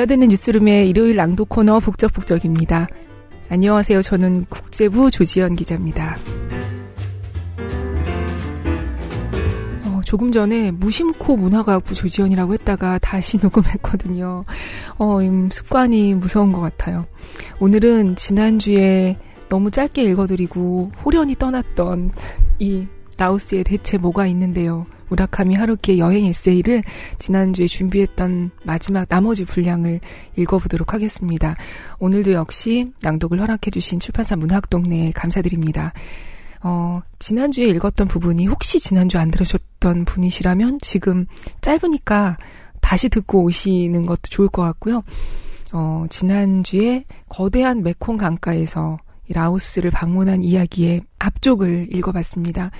골라듣는 뉴스룸의 일요일 낭독 코너 북적북적입니다. 안녕하세요. 저는 국제부 조지현 기자입니다. 어, 조금 전에 무심코 문화가학부 조지현이라고 했다가 다시 녹음했거든요. 어, 습관이 무서운 것 같아요. 오늘은 지난주에 너무 짧게 읽어드리고 호련히 떠났던 이 라오스에 대체 뭐가 있는데요. 무라카미 하루키의 여행 에세이를 지난주에 준비했던 마지막 나머지 분량을 읽어보도록 하겠습니다. 오늘도 역시 낭독을 허락해주신 출판사 문학동네에 감사드립니다. 어, 지난주에 읽었던 부분이 혹시 지난주 안 들으셨던 분이시라면 지금 짧으니까 다시 듣고 오시는 것도 좋을 것 같고요. 어, 지난주에 거대한 메콩 강가에서 라오스를 방문한 이야기의 앞쪽을 읽어봤습니다.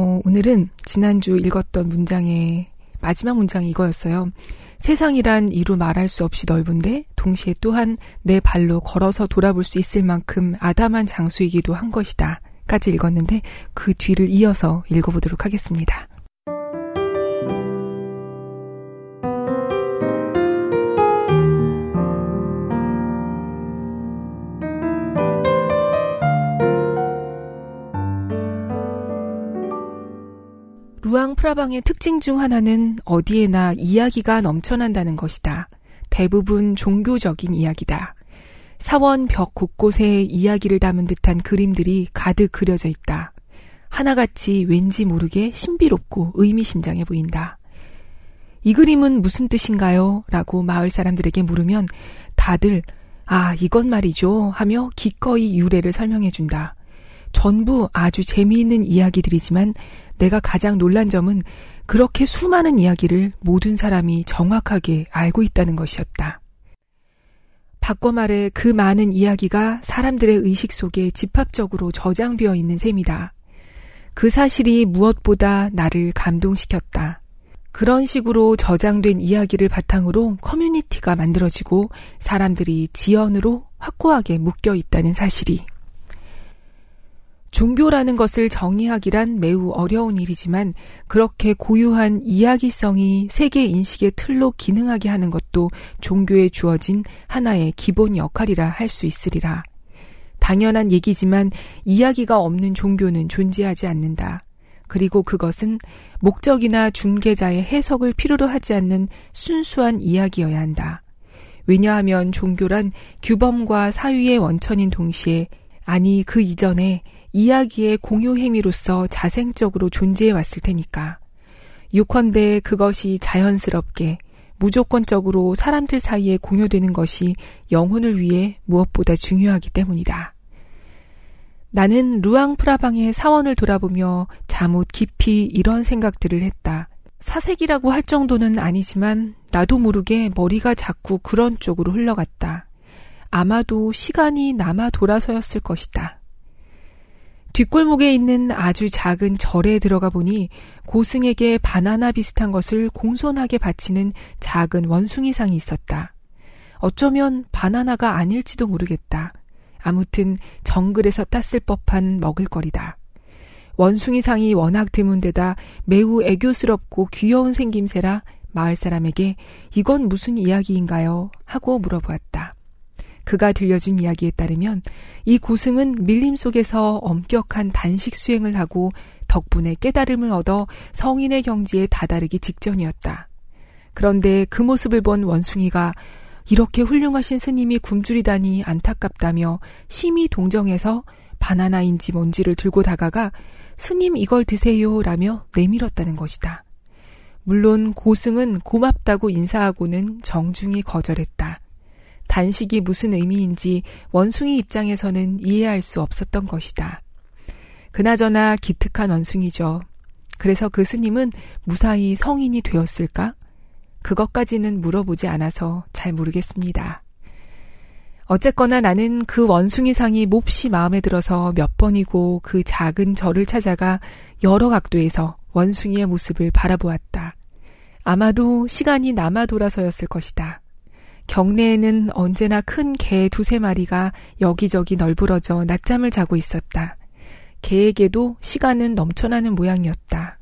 어, 오늘은 지난주 읽었던 문장의 마지막 문장이 이거였어요. 세상이란 이루 말할 수 없이 넓은데 동시에 또한 내 발로 걸어서 돌아볼 수 있을 만큼 아담한 장소이기도 한 것이다. 까지 읽었는데 그 뒤를 이어서 읽어보도록 하겠습니다. 루앙 프라방의 특징 중 하나는 어디에나 이야기가 넘쳐난다는 것이다. 대부분 종교적인 이야기다. 사원 벽 곳곳에 이야기를 담은 듯한 그림들이 가득 그려져 있다. 하나같이 왠지 모르게 신비롭고 의미심장해 보인다. 이 그림은 무슨 뜻인가요? 라고 마을 사람들에게 물으면 다들 아, 이건 말이죠 하며 기꺼이 유래를 설명해 준다. 전부 아주 재미있는 이야기들이지만 내가 가장 놀란 점은 그렇게 수많은 이야기를 모든 사람이 정확하게 알고 있다는 것이었다. 바꿔 말해 그 많은 이야기가 사람들의 의식 속에 집합적으로 저장되어 있는 셈이다. 그 사실이 무엇보다 나를 감동시켰다. 그런 식으로 저장된 이야기를 바탕으로 커뮤니티가 만들어지고 사람들이 지연으로 확고하게 묶여 있다는 사실이 종교라는 것을 정의하기란 매우 어려운 일이지만 그렇게 고유한 이야기성이 세계 인식의 틀로 기능하게 하는 것도 종교에 주어진 하나의 기본 역할이라 할 수 있으리라. 당연한 얘기지만 이야기가 없는 종교는 존재하지 않는다. 그리고 그것은 목적이나 중개자의 해석을 필요로 하지 않는 순수한 이야기여야 한다. 왜냐하면 종교란 규범과 사유의 원천인 동시에 아니 그 이전에 이야기의 공유 행위로서 자생적으로 존재해 왔을 테니까. 유컨대 그것이 자연스럽게 무조건적으로 사람들 사이에 공유되는 것이 영혼을 위해 무엇보다 중요하기 때문이다. 나는 루앙 프라방의 사원을 돌아보며 잠옷 깊이 이런 생각들을 했다. 사색이라고 할 정도는 아니지만 나도 모르게 머리가 자꾸 그런 쪽으로 흘러갔다. 아마도 시간이 남아 돌아서였을 것이다. 뒷골목에 있는 아주 작은 절에 들어가 보니 고승에게 바나나 비슷한 것을 공손하게 바치는 작은 원숭이상이 있었다. 어쩌면 바나나가 아닐지도 모르겠다. 아무튼 정글에서 땄을 법한 먹을거리다. 원숭이상이 워낙 드문 데다 매우 애교스럽고 귀여운 생김새라 마을 사람에게 이건 무슨 이야기인가요? 하고 물어보았다. 그가 들려준 이야기에 따르면 이 고승은 밀림 속에서 엄격한 단식 수행을 하고 덕분에 깨달음을 얻어 성인의 경지에 다다르기 직전이었다. 그런데 그 모습을 본 원숭이가 이렇게 훌륭하신 스님이 굶주리다니 안타깝다며 심히 동정해서 바나나인지 뭔지를 들고 다가가 스님 이걸 드세요 라며 내밀었다는 것이다. 물론 고승은 고맙다고 인사하고는 정중히 거절했다. 단식이 무슨 의미인지 원숭이 입장에서는 이해할 수 없었던 것이다. 그나저나 기특한 원숭이죠. 그래서 그 스님은 무사히 성인이 되었을까? 그것까지는 물어보지 않아서 잘 모르겠습니다. 어쨌거나 나는 그 원숭이상이 몹시 마음에 들어서 몇 번이고 그 작은 절을 찾아가 여러 각도에서 원숭이의 모습을 바라보았다. 아마도 시간이 남아 돌아서였을 것이다. 경내에는 언제나 큰 개 두세 마리가 여기저기 널브러져 낮잠을 자고 있었다. 개에게도 시간은 넘쳐나는 모양이었다.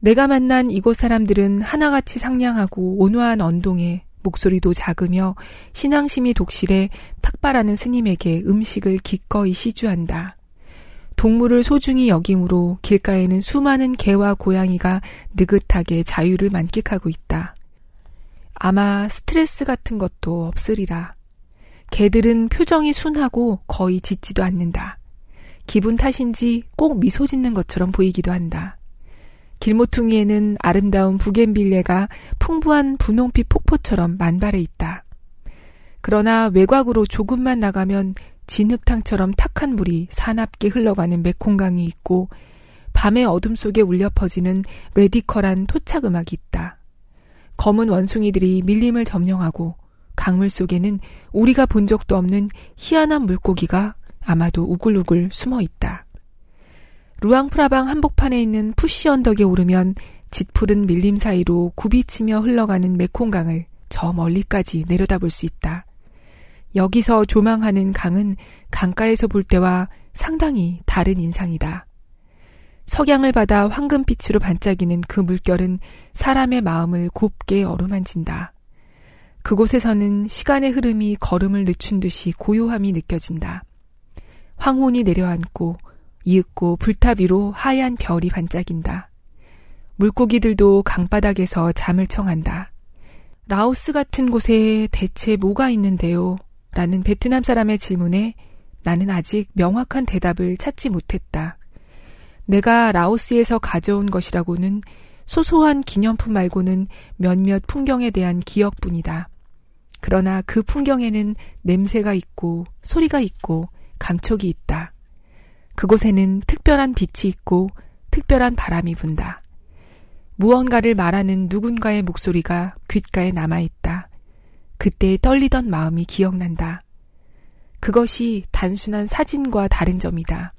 내가 만난 이곳 사람들은 하나같이 상냥하고 온화한 언동에 목소리도 작으며 신앙심이 독실해 탁발하는 스님에게 음식을 기꺼이 시주한다. 동물을 소중히 여김으로 길가에는 수많은 개와 고양이가 느긋하게 자유를 만끽하고 있다. 아마 스트레스 같은 것도 없으리라. 개들은 표정이 순하고 거의 짖지도 않는다. 기분 탓인지 꼭 미소 짓는 것처럼 보이기도 한다. 길모퉁이에는 아름다운 부겐빌레가 풍부한 분홍빛 폭포처럼 만발해 있다. 그러나 외곽으로 조금만 나가면 진흙탕처럼 탁한 물이 사납게 흘러가는 메콩강이 있고 밤의 어둠 속에 울려 퍼지는 래디컬한 토착 음악이 있다. 검은 원숭이들이 밀림을 점령하고 강물 속에는 우리가 본 적도 없는 희한한 물고기가 아마도 우글우글 숨어 있다. 루앙프라방 한복판에 있는 푸시 언덕에 오르면 짙푸른 밀림 사이로 굽이치며 흘러가는 메콩강을 저 멀리까지 내려다볼 수 있다. 여기서 조망하는 강은 강가에서 볼 때와 상당히 다른 인상이다. 석양을 받아 황금빛으로 반짝이는 그 물결은 사람의 마음을 곱게 어루만진다. 그곳에서는 시간의 흐름이 걸음을 늦춘 듯이 고요함이 느껴진다. 황혼이 내려앉고 이윽고 불탑 위로 하얀 별이 반짝인다. 물고기들도 강바닥에서 잠을 청한다. 라오스 같은 곳에 대체 뭐가 있는데요? 라는 베트남 사람의 질문에 나는 아직 명확한 대답을 찾지 못했다. 내가 라오스에서 가져온 것이라고는 소소한 기념품 말고는 몇몇 풍경에 대한 기억뿐이다. 그러나 그 풍경에는 냄새가 있고 소리가 있고 감촉이 있다. 그곳에는 특별한 빛이 있고 특별한 바람이 분다. 무언가를 말하는 누군가의 목소리가 귓가에 남아있다. 그때 떨리던 마음이 기억난다. 그것이 단순한 사진과 다른 점이다.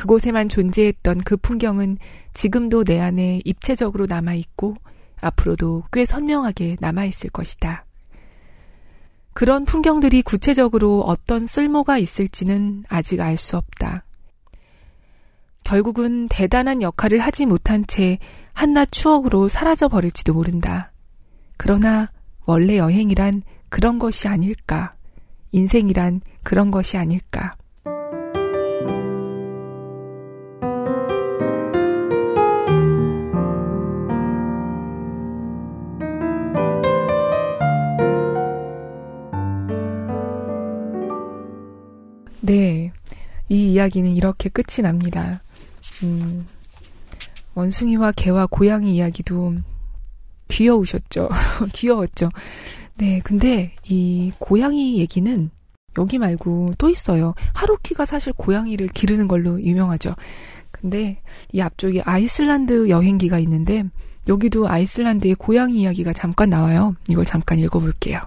그곳에만 존재했던 그 풍경은 지금도 내 안에 입체적으로 남아있고 앞으로도 꽤 선명하게 남아있을 것이다. 그런 풍경들이 구체적으로 어떤 쓸모가 있을지는 아직 알 수 없다. 결국은 대단한 역할을 하지 못한 채 한낱 추억으로 사라져 버릴지도 모른다. 그러나 원래 여행이란 그런 것이 아닐까. 인생이란 그런 것이 아닐까. 이 이야기는 이렇게 끝이 납니다. 음, 원숭이와 개와 고양이 이야기도 귀여우셨죠? 귀여웠죠? 네, 근데 이 고양이 얘기는 여기 말고 또 있어요. 하루키가 사실 고양이를 기르는 걸로 유명하죠. 근데 이 앞쪽에 아이슬란드 여행기가 있는데 여기도 아이슬란드의 고양이 이야기가 잠깐 나와요. 이걸 잠깐 읽어볼게요.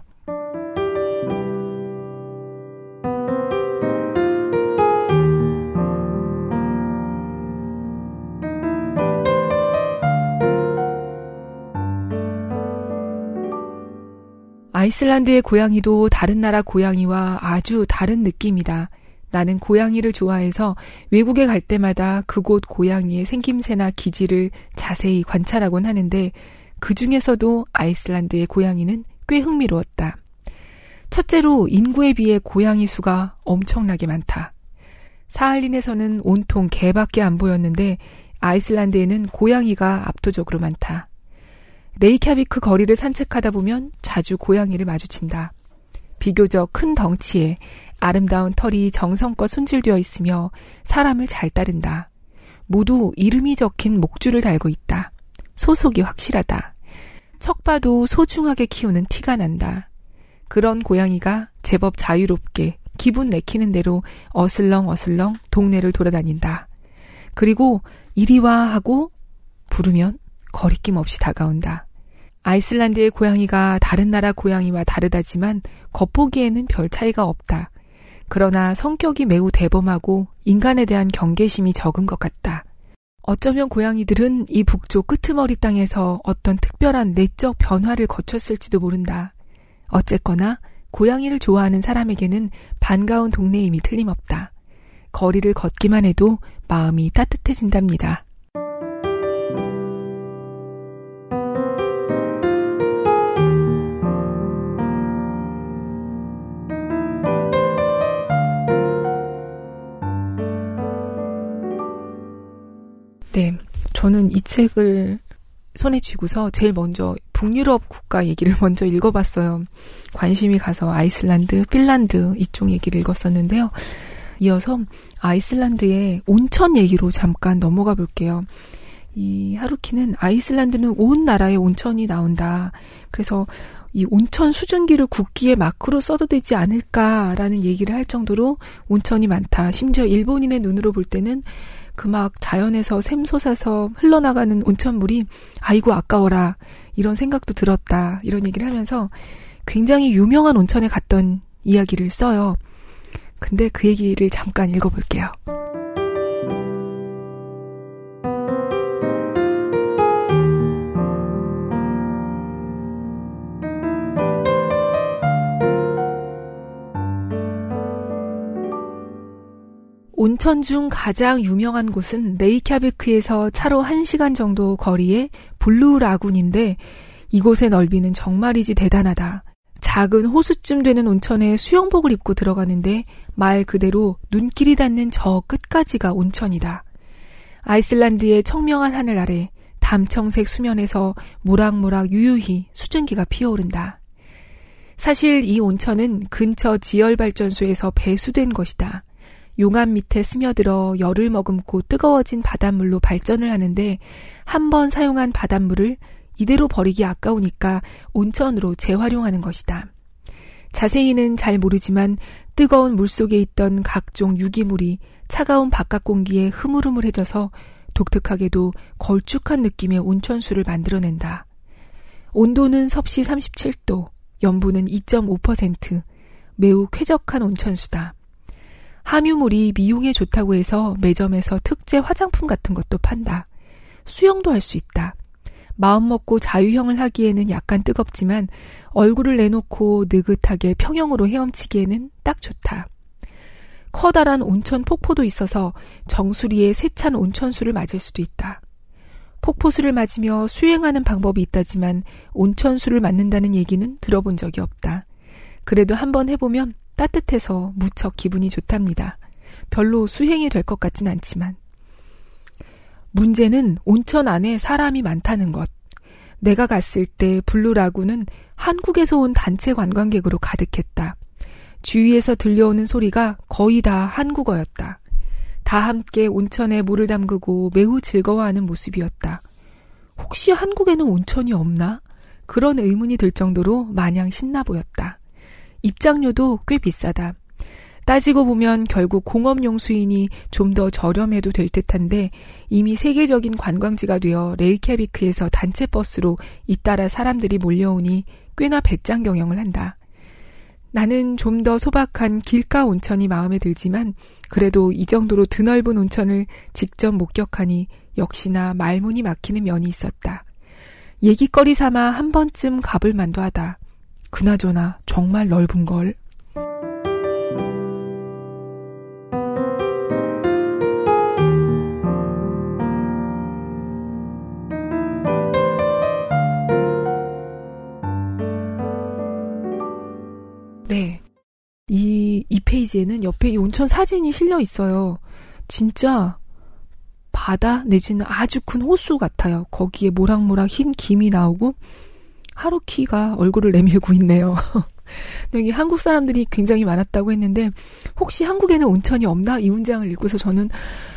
아이슬란드의 고양이도 다른 나라 고양이와 아주 다른 느낌이다. 나는 고양이를 좋아해서 외국에 갈 때마다 그곳 고양이의 생김새나 기질을 자세히 관찰하곤 하는데 그 중에서도 아이슬란드의 고양이는 꽤 흥미로웠다. 첫째로 인구에 비해 고양이 수가 엄청나게 많다. 사할린에서는 온통 개밖에 안 보였는데 아이슬란드에는 고양이가 압도적으로 많다. 레이캬비크 거리를 산책하다 보면 자주 고양이를 마주친다. 비교적 큰 덩치에 아름다운 털이 정성껏 손질되어 있으며 사람을 잘 따른다. 모두 이름이 적힌 목줄을 달고 있다. 소속이 확실하다. 척 봐도 소중하게 키우는 티가 난다. 그런 고양이가 제법 자유롭게 기분 내키는 대로 어슬렁 어슬렁 동네를 돌아다닌다. 그리고 이리와 하고 부르면 거리낌 없이 다가온다. 아이슬란드의 고양이가 다른 나라 고양이와 다르다지만 겉보기에는 별 차이가 없다. 그러나 성격이 매우 대범하고 인간에 대한 경계심이 적은 것 같다. 어쩌면 고양이들은 이 북쪽 끄트머리 땅에서 어떤 특별한 내적 변화를 거쳤을지도 모른다. 어쨌거나 고양이를 좋아하는 사람에게는 반가운 동네임이 틀림없다. 거리를 걷기만 해도 마음이 따뜻해진답니다. 네. 저는 이 책을 손에 쥐고서 제일 먼저 북유럽 국가 얘기를 먼저 읽어봤어요. 관심이 가서 아이슬란드, 핀란드 이쪽 얘기를 읽었었는데요. 이어서 아이슬란드의 온천 얘기로 잠깐 넘어가 볼게요. 이 하루키는 아이슬란드는 온 나라에 온천이 나온다. 그래서 이 온천 수증기를 국기의 마크로 써도 되지 않을까라는 얘기를 할 정도로 온천이 많다. 심지어 일본인의 눈으로 볼 때는 그 막 자연에서 샘솟아서 흘러나가는 온천물이 아이고 아까워라 이런 생각도 들었다. 이런 얘기를 하면서 굉장히 유명한 온천에 갔던 이야기를 써요. 근데 그 얘기를 잠깐 읽어볼게요. 온천 중 가장 유명한 곳은 레이캬비크에서 차로 1시간 정도 거리의 블루 라군인데 이곳의 넓이는 정말이지 대단하다. 작은 호수쯤 되는 온천에 수영복을 입고 들어가는데 말 그대로 눈길이 닿는 저 끝까지가 온천이다. 아이슬란드의 청명한 하늘 아래 담청색 수면에서 모락모락 유유히 수증기가 피어오른다. 사실 이 온천은 근처 지열발전소에서 배수된 것이다. 용암 밑에 스며들어 열을 머금고 뜨거워진 바닷물로 발전을 하는데 한 번 사용한 바닷물을 이대로 버리기 아까우니까 온천으로 재활용하는 것이다. 자세히는 잘 모르지만 뜨거운 물 속에 있던 각종 유기물이 차가운 바깥 공기에 흐물흐물해져서 독특하게도 걸쭉한 느낌의 온천수를 만들어낸다. 온도는 섭씨 37도, 염분은 2.5%, 매우 쾌적한 온천수다. 함유물이 미용에 좋다고 해서 매점에서 특제 화장품 같은 것도 판다. 수영도 할 수 있다. 마음 먹고 자유형을 하기에는 약간 뜨겁지만 얼굴을 내놓고 느긋하게 평형으로 헤엄치기에는 딱 좋다. 커다란 온천 폭포도 있어서 정수리에 세찬 온천수를 맞을 수도 있다. 폭포수를 맞으며 수행하는 방법이 있다지만 온천수를 맞는다는 얘기는 들어본 적이 없다. 그래도 한번 해보면 따뜻해서 무척 기분이 좋답니다. 별로 수행이 될 것 같진 않지만. 문제는 온천 안에 사람이 많다는 것. 내가 갔을 때 블루라구는 한국에서 온 단체 관광객으로 가득했다. 주위에서 들려오는 소리가 거의 다 한국어였다. 다 함께 온천에 물을 담그고 매우 즐거워하는 모습이었다. 혹시 한국에는 온천이 없나? 그런 의문이 들 정도로 마냥 신나 보였다. 입장료도 꽤 비싸다. 따지고 보면 결국 공업용 수인이 좀 더 저렴해도 될 듯한데 이미 세계적인 관광지가 되어 레이캬비크에서 단체 버스로 잇따라 사람들이 몰려오니 꽤나 배짱 경영을 한다. 나는 좀 더 소박한 길가 온천이 마음에 들지만 그래도 이 정도로 드넓은 온천을 직접 목격하니 역시나 말문이 막히는 면이 있었다. 얘기거리 삼아 한 번쯤 가볼 만도 하다. 그나저나 정말 넓은 걸. 네. 이, 이 페이지에는 옆에 이 온천 사진이 실려 있어요. 진짜 바다 내지는 아주 큰 호수 같아요. 거기에 모락모락 흰 김이 나오고 하루키가 얼굴을 내밀고 있네요. 여기 한국 사람들이 굉장히 많았다고 했는데 혹시 한국에는 온천이 없나 이 문장을 읽고서 저는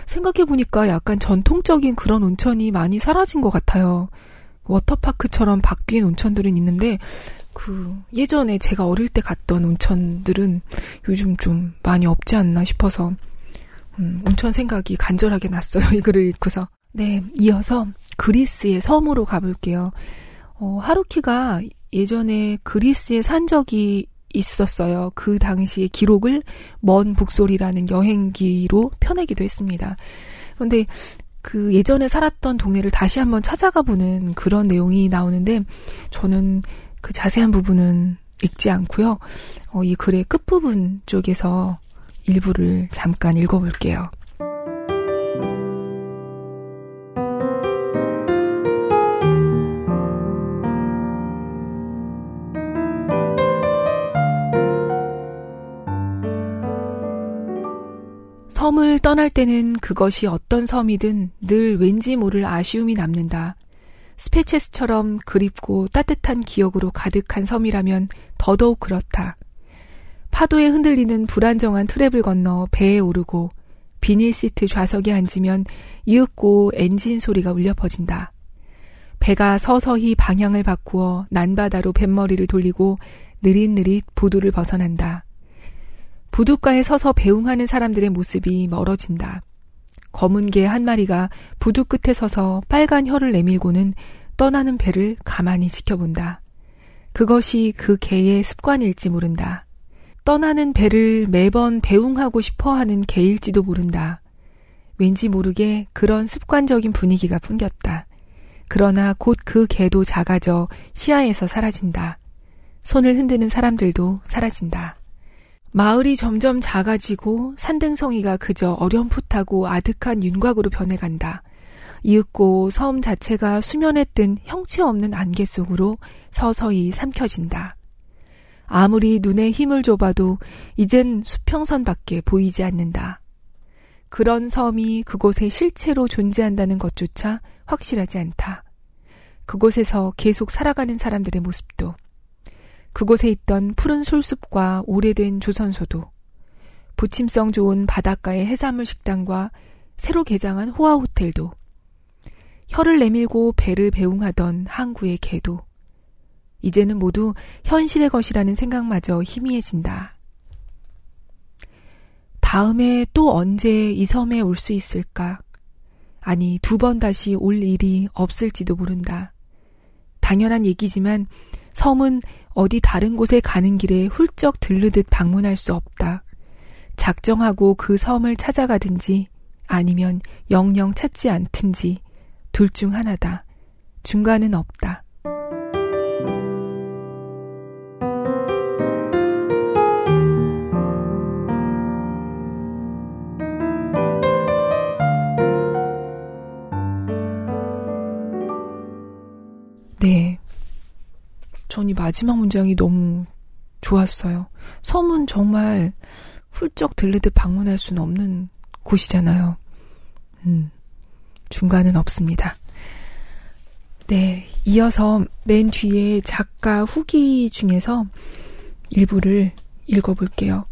생각해 보니까 약간 전통적인 그런 온천이 많이 사라진 것 같아요. 워터파크처럼 바뀐 온천들은 있는데 그 예전에 제가 어릴 때 갔던 온천들은 요즘 좀 많이 없지 않나 싶어서 음, 온천 생각이 간절하게 났어요. 이 글을 읽고서. 네, 이어서 그리스의 섬으로 가볼게요. 어, 하루키가 예전에 그리스에 산 적이 있었어요. 그 당시의 기록을 먼 북소리라는 여행기로 펴내기도 했습니다. 그런데 그 예전에 살았던 동네를 다시 한번 찾아가 보는 그런 내용이 나오는데 저는 그 자세한 부분은 읽지 않고요. 어, 이 글의 끝부분 쪽에서 일부를 잠깐 읽어볼게요. 섬을 떠날 때는 그것이 어떤 섬이든 늘 왠지 모를 아쉬움이 남는다. 스페체스처럼 그립고 따뜻한 기억으로 가득한 섬이라면 더더욱 그렇다. 파도에 흔들리는 불안정한 트랩을 건너 배에 오르고 비닐 시트 좌석에 앉으면 이윽고 엔진 소리가 울려 퍼진다. 배가 서서히 방향을 바꾸어 난바다로 뱃머리를 돌리고 느릿느릿 부두를 벗어난다. 부둣가에 서서 배웅하는 사람들의 모습이 멀어진다. 검은 개 한 마리가 부두 끝에 서서 빨간 혀를 내밀고는 떠나는 배를 가만히 지켜본다. 그것이 그 개의 습관일지 모른다. 떠나는 배를 매번 배웅하고 싶어 하는 개일지도 모른다. 왠지 모르게 그런 습관적인 분위기가 풍겼다. 그러나 곧 그 개도 작아져 시야에서 사라진다. 손을 흔드는 사람들도 사라진다. 마을이 점점 작아지고 산등성이가 그저 어렴풋하고 아득한 윤곽으로 변해간다. 이윽고 섬 자체가 수면에 뜬 형체 없는 안개 속으로 서서히 삼켜진다. 아무리 눈에 힘을 줘봐도 이젠 수평선밖에 보이지 않는다. 그런 섬이 그곳에 실체로 존재한다는 것조차 확실하지 않다. 그곳에서 계속 살아가는 사람들의 모습도, 그곳에 있던 푸른 술숲과 오래된 조선소도, 부침성 좋은 바닷가의 해산물 식당과 새로 개장한 호화 호텔도, 혀를 내밀고 배를 배웅하던 항구의 개도, 이제는 모두 현실의 것이라는 생각마저 희미해진다. 다음에 또 언제 이 섬에 올 수 있을까? 아니, 두 번 다시 올 일이 없을지도 모른다. 당연한 얘기지만 섬은 어디 다른 곳에 가는 길에 훌쩍 들르듯 방문할 수 없다. 작정하고 그 섬을 찾아가든지 아니면 영영 찾지 않든지 둘 중 하나다. 중간은 없다. 전 이 마지막 문장이 너무 좋았어요. 섬은 정말 훌쩍 들르듯 방문할 수는 없는 곳이잖아요. 음, 중간은 없습니다. 네. 이어서 맨 뒤에 작가 후기 중에서 일부를 읽어볼게요.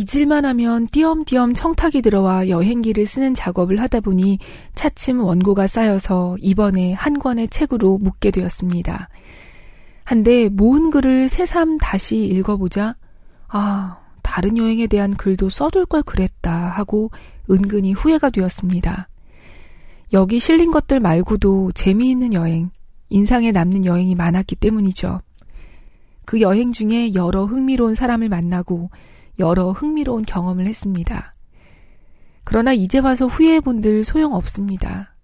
잊을만 하면 띄엄띄엄 청탁이 들어와 여행기를 쓰는 작업을 하다 보니 차츰 원고가 쌓여서 이번에 한 권의 책으로 묻게 되었습니다. 한데 모은 글을 새삼 다시 읽어보자 아 다른 여행에 대한 글도 써둘 걸 그랬다 하고 은근히 후회가 되었습니다. 여기 실린 것들 말고도 재미있는 여행, 인상에 남는 여행이 많았기 때문이죠. 그 여행 중에 여러 흥미로운 사람을 만나고 여러 흥미로운 경험을 했습니다. 그러나 이제 와서 후회해본들 소용없습니다.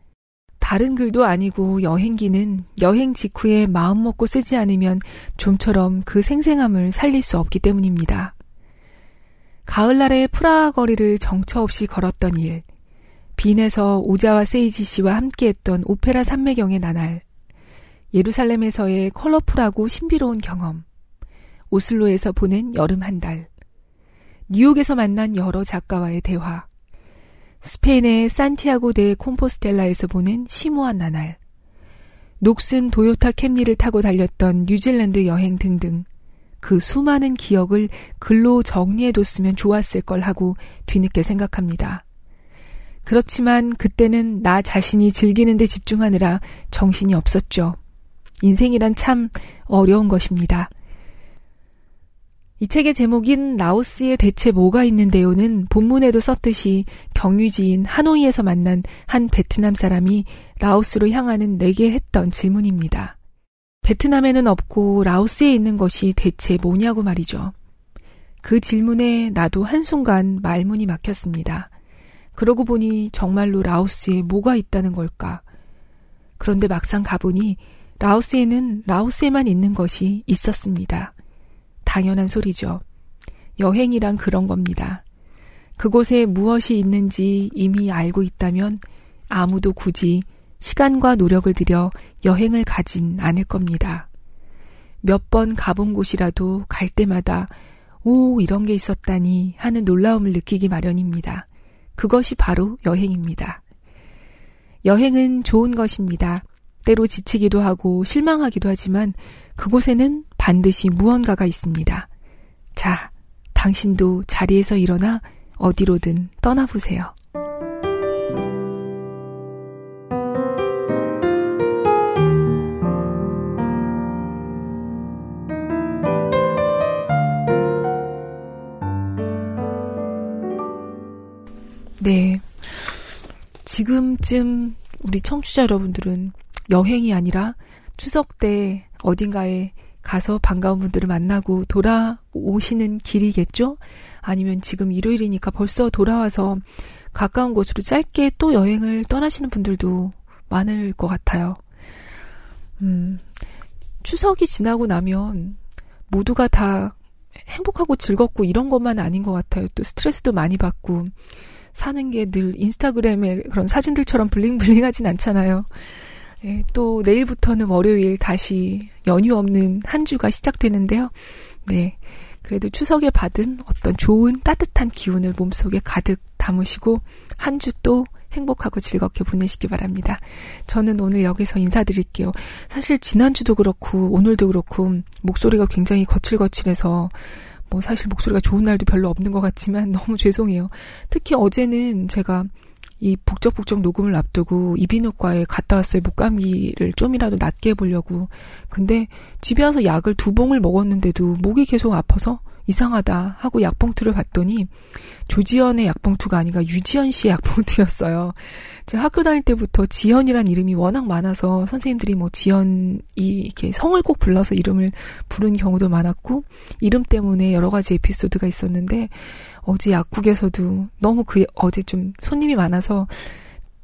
다른 글도 아니고 여행기는 여행 직후에 마음 먹고 쓰지 않으면 좀처럼 그 생생함을 살릴 수 없기 때문입니다. 가을날의 프라하 거리를 정처 없이 걸었던 일, 빈에서 오자와 세이지 씨와 함께했던 오페라 산매경의 나날, 예루살렘에서의 컬러풀하고 신비로운 경험, 오슬로에서 보낸 여름 한 달, 뉴욕에서 만난 여러 작가와의 대화, 스페인의 산티아고 데 콤포스텔라에서 보낸 심오한 나날, 녹슨 도요타 캠리를 타고 달렸던 뉴질랜드 여행 등등 그 수많은 기억을 글로 정리해뒀으면 좋았을 걸 하고 뒤늦게 생각합니다. 그렇지만 그때는 나 자신이 즐기는 데 집중하느라 정신이 없었죠. 인생이란 참 어려운 것입니다. 이 책의 제목인 라오스에 대체 뭐가 있는데요는 본문에도 썼듯이 경유지인 하노이에서 만난 한 베트남 사람이 라오스로 향하는 내게 했던 질문입니다. 베트남에는 없고 라오스에 있는 것이 대체 뭐냐고 말이죠. 그 질문에 나도 한순간 말문이 막혔습니다. 그러고 보니 정말로 라오스에 뭐가 있다는 걸까? 그런데 막상 가보니 라오스에는 라오스에만 있는 것이 있었습니다. 당연한 소리죠. 여행이란 그런 겁니다. 그곳에 무엇이 있는지 이미 알고 있다면 아무도 굳이 시간과 노력을 들여 여행을 가진 않을 겁니다. 몇 번 가본 곳이라도 갈 때마다 오, 이런 게 있었다니 하는 놀라움을 느끼기 마련입니다. 그것이 바로 여행입니다. 여행은 좋은 것입니다. 때로 지치기도 하고 실망하기도 하지만 그곳에는 반드시 무언가가 있습니다. 자, 당신도 자리에서 일어나 어디로든 떠나보세요. 네. 지금쯤 우리 청취자 여러분들은 여행이 아니라 추석 때 어딘가에 가서 반가운 분들을 만나고 돌아오시는 길이겠죠? 아니면 지금 일요일이니까 벌써 돌아와서 가까운 곳으로 짧게 또 여행을 떠나시는 분들도 많을 것 같아요. 음, 추석이 지나고 나면 모두가 다 행복하고 즐겁고 이런 것만 아닌 것 같아요. 또 스트레스도 많이 받고 사는 게 늘 인스타그램의 그런 사진들처럼 블링블링하진 않잖아요. 예, 또 내일부터는 월요일 다시 연휴 없는 한 주가 시작되는데요. 네. 그래도 추석에 받은 어떤 좋은 따뜻한 기운을 몸속에 가득 담으시고 한 주 또 행복하고 즐겁게 보내시기 바랍니다. 저는 오늘 여기서 인사드릴게요. 사실 지난주도 그렇고 오늘도 그렇고 목소리가 굉장히 거칠거칠해서 뭐 사실 목소리가 좋은 날도 별로 없는 것 같지만 너무 죄송해요. 특히 어제는 제가 이 북적북적 녹음을 앞두고 이비인후과에 갔다 왔어요. 목감기를 좀이라도 낫게 해보려고. 근데 집에 와서 약을 두 봉을 먹었는데도 목이 계속 아파서 이상하다 하고 약봉투를 봤더니 조지연의 약봉투가 아니라 유지연 씨의 약봉투였어요. 제가 학교 다닐 때부터 지연이란 이름이 워낙 많아서 선생님들이 뭐 지연이 이렇게 성을 꼭 불러서 이름을 부른 경우도 많았고 이름 때문에 여러 가지 에피소드가 있었는데 어제 약국에서도 너무 그 어제 좀 손님이 많아서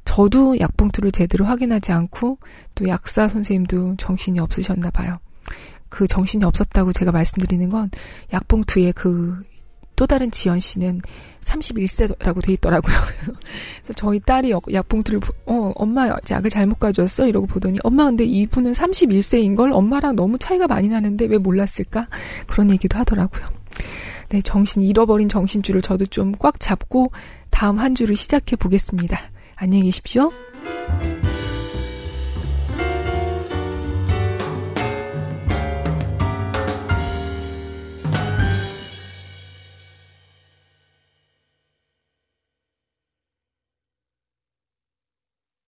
저도 약봉투를 제대로 확인하지 않고 또 약사 선생님도 정신이 없으셨나 봐요. 그 정신이 없었다고 제가 말씀드리는 건 약봉투에 그 또 다른 지연 씨는 31세라고 돼 있더라고요. 그래서 저희 딸이 약봉투를 어 엄마 약을 잘못 가져왔어 이러고 보더니 엄마 근데 이분은 31세인 걸 엄마랑 너무 차이가 많이 나는데 왜 몰랐을까 그런 얘기도 하더라고요. 네 정신 잃어버린 정신줄을 저도 좀 꽉 잡고 다음 한 주를 시작해 보겠습니다. 안녕히 계십시오.